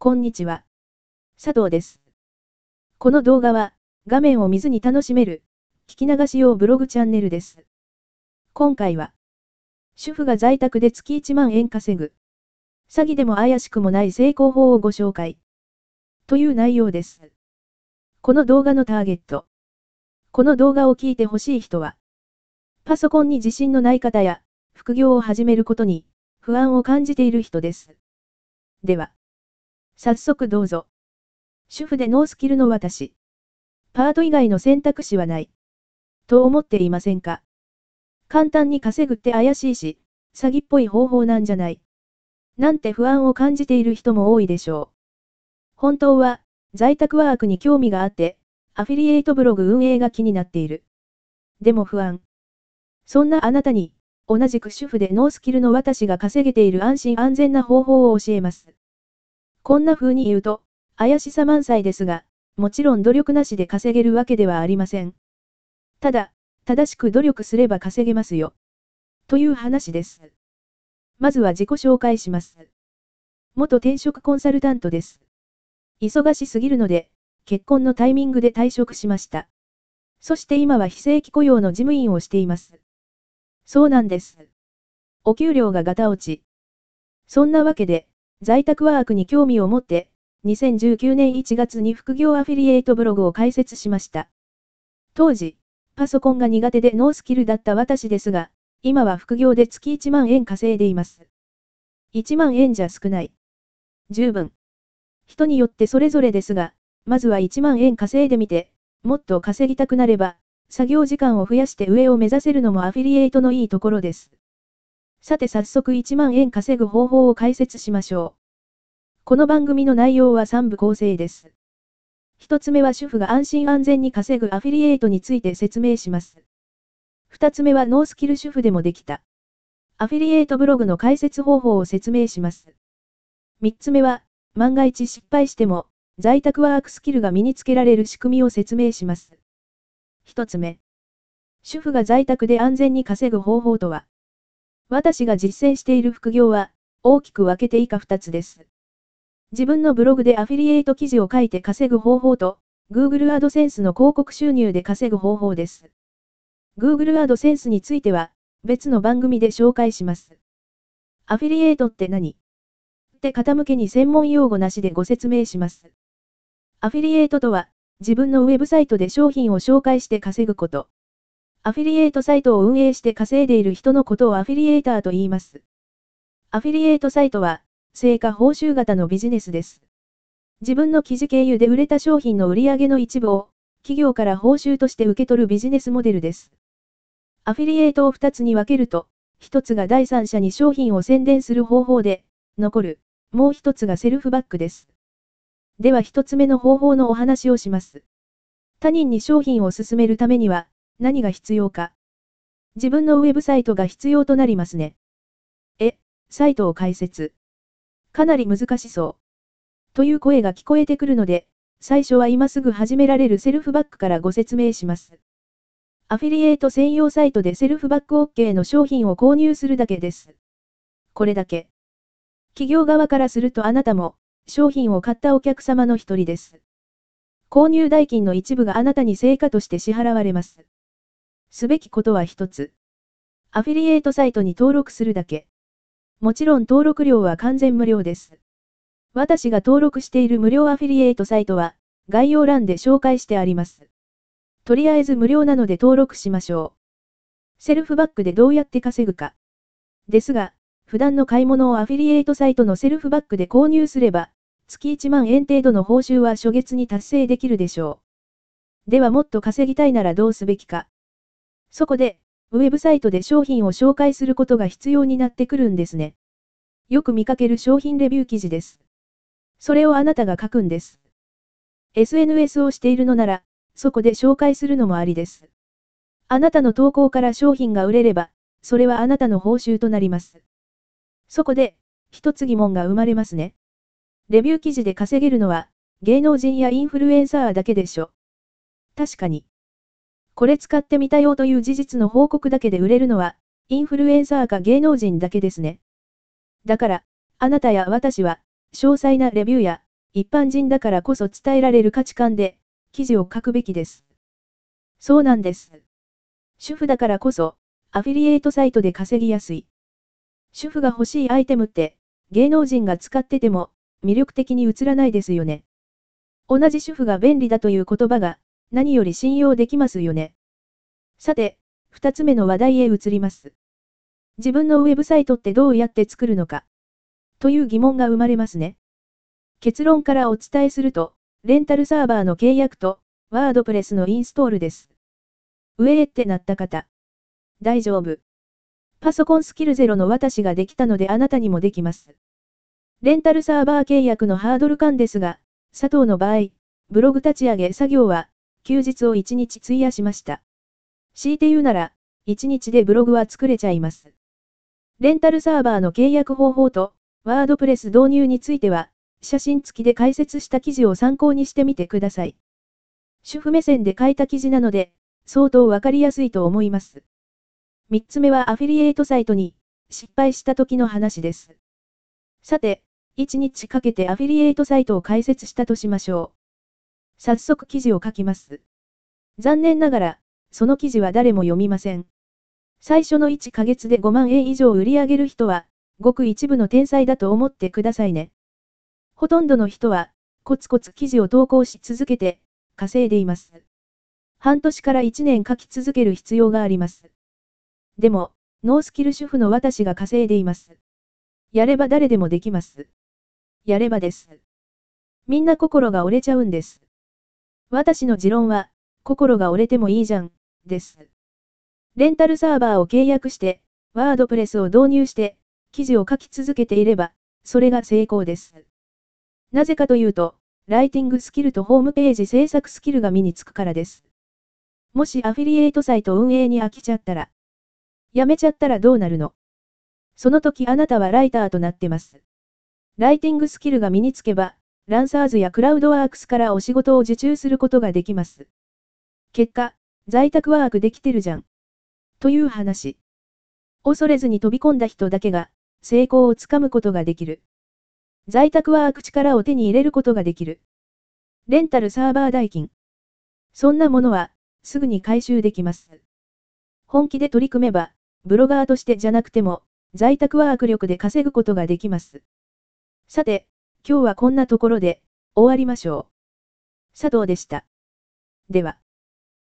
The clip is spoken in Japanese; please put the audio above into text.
こんにちは。佐藤です。この動画は、画面を見ずに楽しめる、聞き流し用ブログチャンネルです。今回は、主婦が在宅で月1万円稼ぐ、詐欺でも怪しくもない成功法をご紹介、という内容です。この動画のターゲット。この動画を聞いてほしい人は、パソコンに自信のない方や、副業を始めることに、不安を感じている人です。では、早速どうぞ。主婦でノースキルの私。パート以外の選択肢はない。と思っていませんか？簡単に稼ぐって怪しいし、詐欺っぽい方法なんじゃない。なんて不安を感じている人も多いでしょう。本当は、在宅ワークに興味があって、アフィリエイトブログ運営が気になっている。でも不安。そんなあなたに、同じく主婦でノースキルの私が稼げている安心安全な方法を教えます。こんな風に言うと、怪しさ満載ですが、もちろん努力なしで稼げるわけではありません。ただ、正しく努力すれば稼げますよ。という話です。まずは自己紹介します。元転職コンサルタントです。忙しすぎるので、結婚のタイミングで退職しました。そして今は非正規雇用の事務員をしています。そうなんです。お給料がガタ落ち。そんなわけで、在宅ワークに興味を持って、2019年1月に副業アフィリエイトブログを開設しました。当時、パソコンが苦手でノースキルだった私ですが、今は副業で月1万円稼いでいます。1万円じゃ少ない。十分。人によってそれぞれですが、まずは1万円稼いでみて、もっと稼ぎたくなれば、作業時間を増やして上を目指せるのもアフィリエイトのいいところです。さて早速1万円稼ぐ方法を解説しましょう。この番組の内容は3部構成です。1つ目は主婦が安心安全に稼ぐアフィリエイトについて説明します。2つ目はノースキル主婦でもできた。アフィリエイトブログの解説方法を説明します。3つ目は、万が一失敗しても、在宅ワークスキルが身につけられる仕組みを説明します。一つ目。主婦が在宅で安全に稼ぐ方法とは？私が実践している副業は、大きく分けて以下二つです。自分のブログでアフィリエイト記事を書いて稼ぐ方法と、Google AdSense の広告収入で稼ぐ方法です。Google AdSense については、別の番組で紹介します。アフィリエイトって何？って方向けに専門用語なしでご説明します。アフィリエイトとは、自分のウェブサイトで商品を紹介して稼ぐこと。アフィリエイトサイトを運営して稼いでいる人のことをアフィリエイターと言います。アフィリエイトサイトは、成果報酬型のビジネスです。自分の記事経由で売れた商品の売り上げの一部を、企業から報酬として受け取るビジネスモデルです。アフィリエイトを2つに分けると、1つが第三者に商品を宣伝する方法で、残る、もう1つがセルフバックです。では一つ目の方法のお話をします。他人に商品を勧めるためには、何が必要か。自分のウェブサイトが必要となりますね。え、サイトを開設。かなり難しそう。という声が聞こえてくるので、最初は今すぐ始められるセルフバックからご説明します。アフィリエイト専用サイトでセルフバック OK の商品を購入するだけです。これだけ。企業側からするとあなたも、商品を買ったお客様の一人です。購入代金の一部があなたに成果として支払われます。すべきことは一つ。アフィリエイトサイトに登録するだけ。もちろん登録料は完全無料です。私が登録している無料アフィリエイトサイトは、概要欄で紹介してあります。とりあえず無料なので登録しましょう。セルフバックでどうやって稼ぐか。ですが、普段の買い物をアフィリエイトサイトのセルフバックで購入すれば、月1万円程度の報酬は初月に達成できるでしょう。ではもっと稼ぎたいならどうすべきか。そこで、ウェブサイトで商品を紹介することが必要になってくるんですね。よく見かける商品レビュー記事です。それをあなたが書くんです。SNS をしているのなら、そこで紹介するのもありです。あなたの投稿から商品が売れれば、それはあなたの報酬となります。そこで、一つ疑問が生まれますね。レビュー記事で稼げるのは、芸能人やインフルエンサーだけでしょ。確かに。これ使ってみたよという事実の報告だけで売れるのは、インフルエンサーか芸能人だけですね。だから、あなたや私は、詳細なレビューや、一般人だからこそ伝えられる価値観で、記事を書くべきです。そうなんです。主婦だからこそ、アフィリエイトサイトで稼ぎやすい。主婦が欲しいアイテムって、芸能人が使ってても、魅力的に映らないですよね。同じ主婦が便利だという言葉が、何より信用できますよね。さて、二つ目の話題へ移ります。自分のウェブサイトってどうやって作るのか、という疑問が生まれますね。結論からお伝えすると、レンタルサーバーの契約と、ワードプレスのインストールです。上へってなった方。大丈夫。パソコンスキルゼロの私ができたのであなたにもできます。レンタルサーバー契約のハードル感ですが、佐藤の場合、ブログ立ち上げ作業は、休日を1日費やしました。強いて言うなら、1日でブログは作れちゃいます。レンタルサーバーの契約方法と、ワードプレス導入については、写真付きで解説した記事を参考にしてみてください。主婦目線で書いた記事なので、相当わかりやすいと思います。三つ目はアフィリエイトサイトに、失敗した時の話です。さて、1日かけてアフィリエイトサイトを開設したとしましょう。早速記事を書きます。残念ながら、その記事は誰も読みません。最初の1ヶ月で5万円以上売り上げる人は、ごく一部の天才だと思ってくださいね。ほとんどの人は、コツコツ記事を投稿し続けて、稼いでいます。半年から1年書き続ける必要があります。でも、ノースキル主婦の私が稼いでいます。やれば誰でもできます。やればです。みんな心が折れちゃうんです。私の持論は、心が折れてもいいじゃん、です。レンタルサーバーを契約して、ワードプレスを導入して、記事を書き続けていれば、それが成功です。なぜかというと、ライティングスキルとホームページ制作スキルが身につくからです。もしアフィリエイトサイト運営に飽きちゃったら、やめちゃったらどうなるの？その時あなたはライターとなってます。ライティングスキルが身につけば、ランサーズやクラウドワークスからお仕事を受注することができます。結果、在宅ワークできてるじゃん。という話。恐れずに飛び込んだ人だけが、成功をつかむことができる。在宅ワーク力を手に入れることができる。レンタルサーバー代金。そんなものは、すぐに回収できます。本気で取り組めば、ブロガーとしてじゃなくても、在宅ワーク力で稼ぐことができます。さて、今日はこんなところで、終わりましょう。佐藤でした。では。